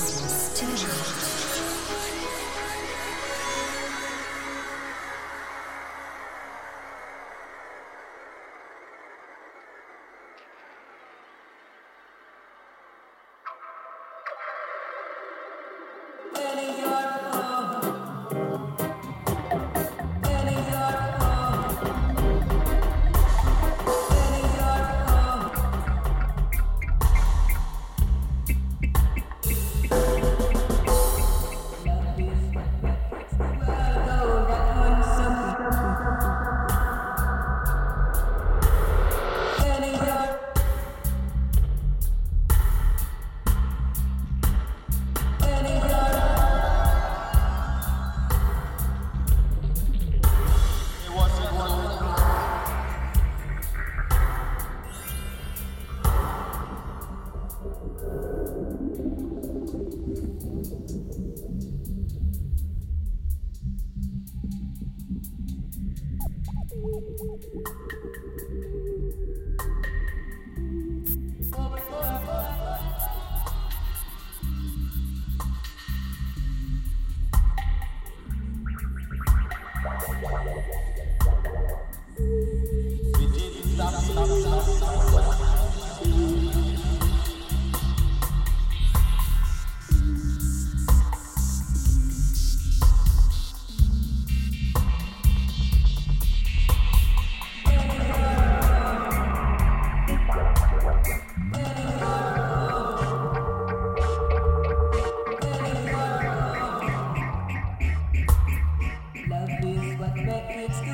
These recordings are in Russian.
Podcast. it's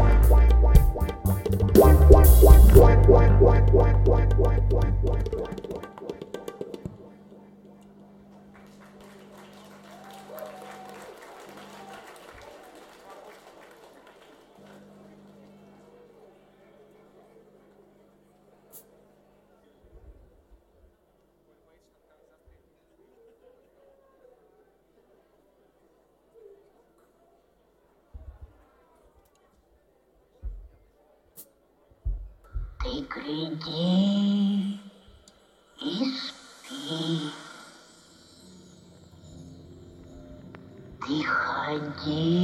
Bye. Aqui.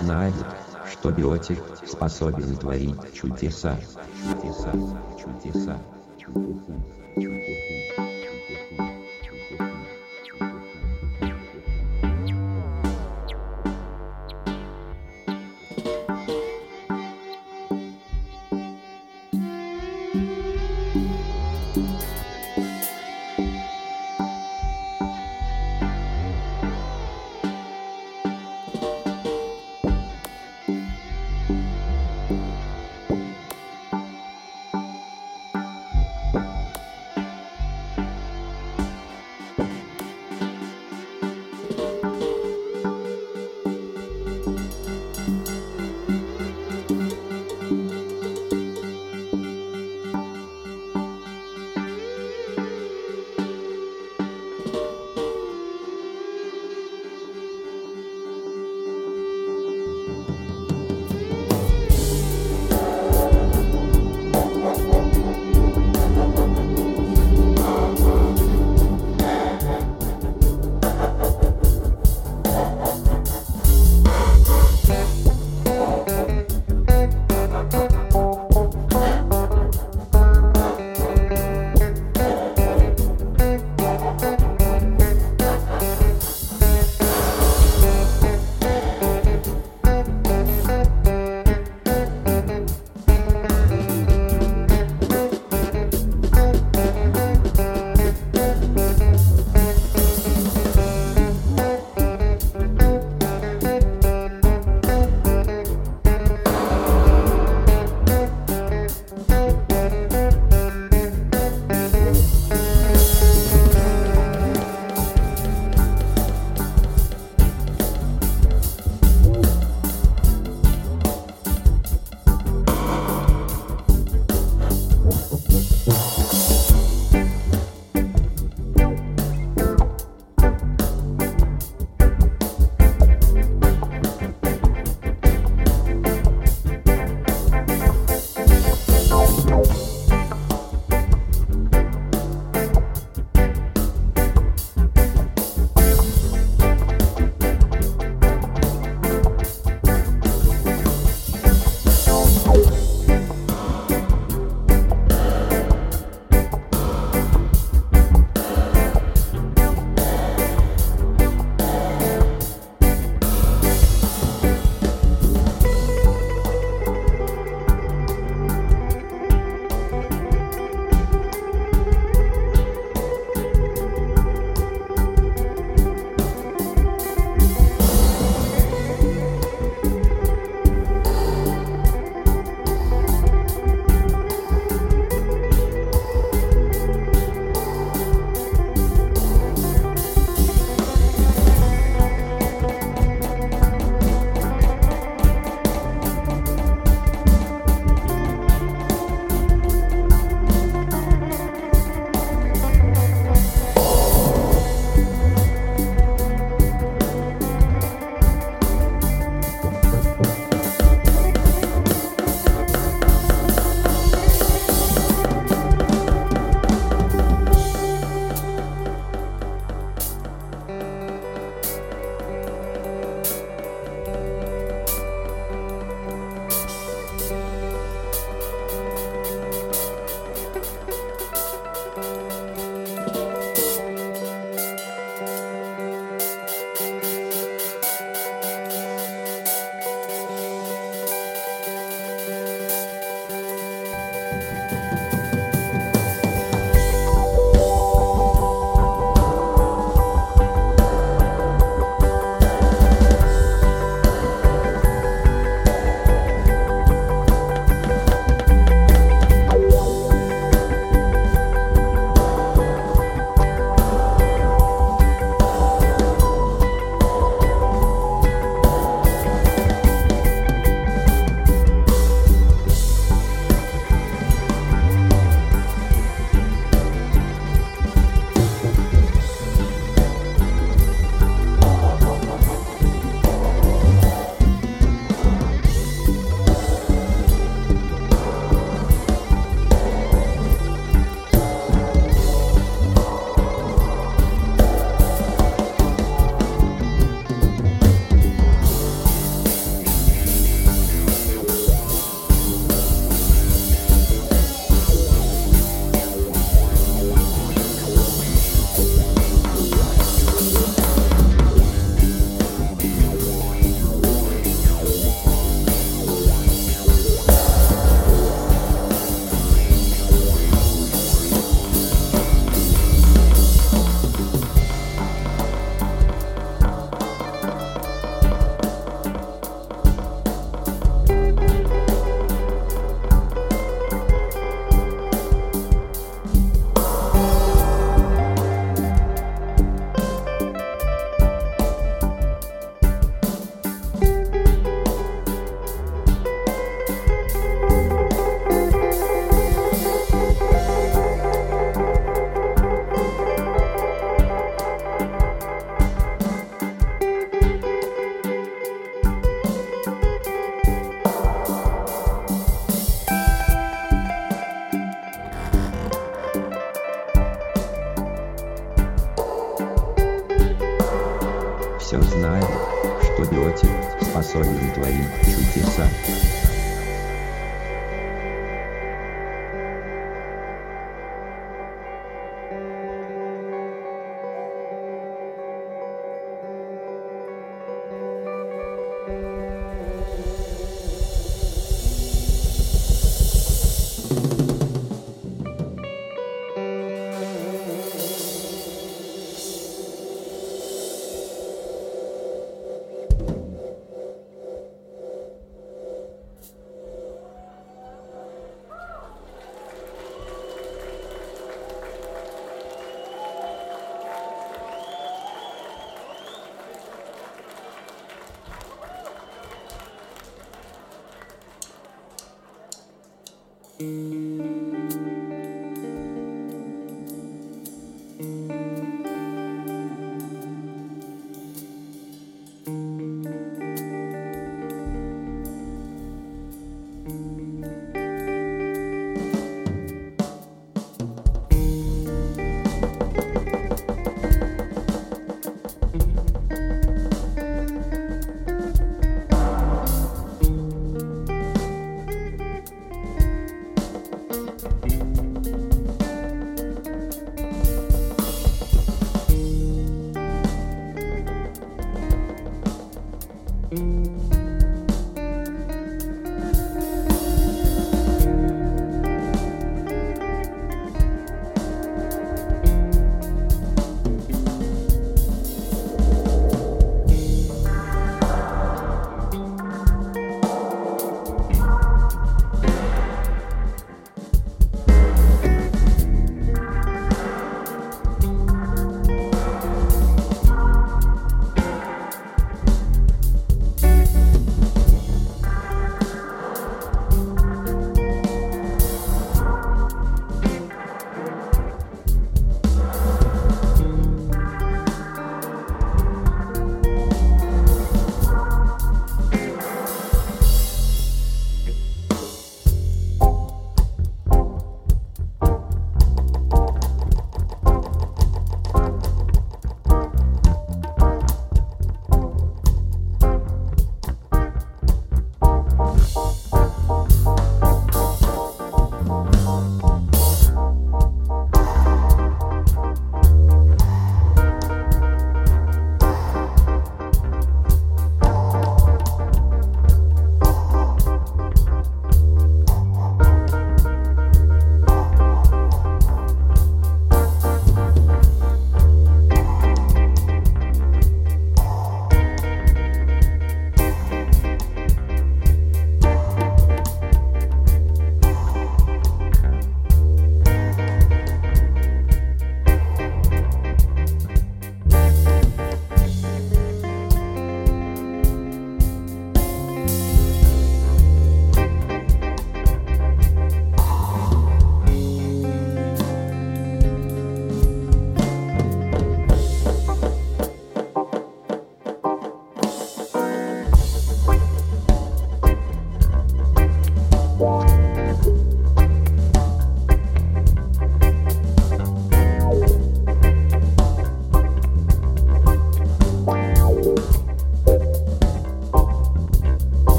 Знали, что биотик способен творить чудеса, чудеса, чудеса, чудеса, чудеса.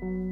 thank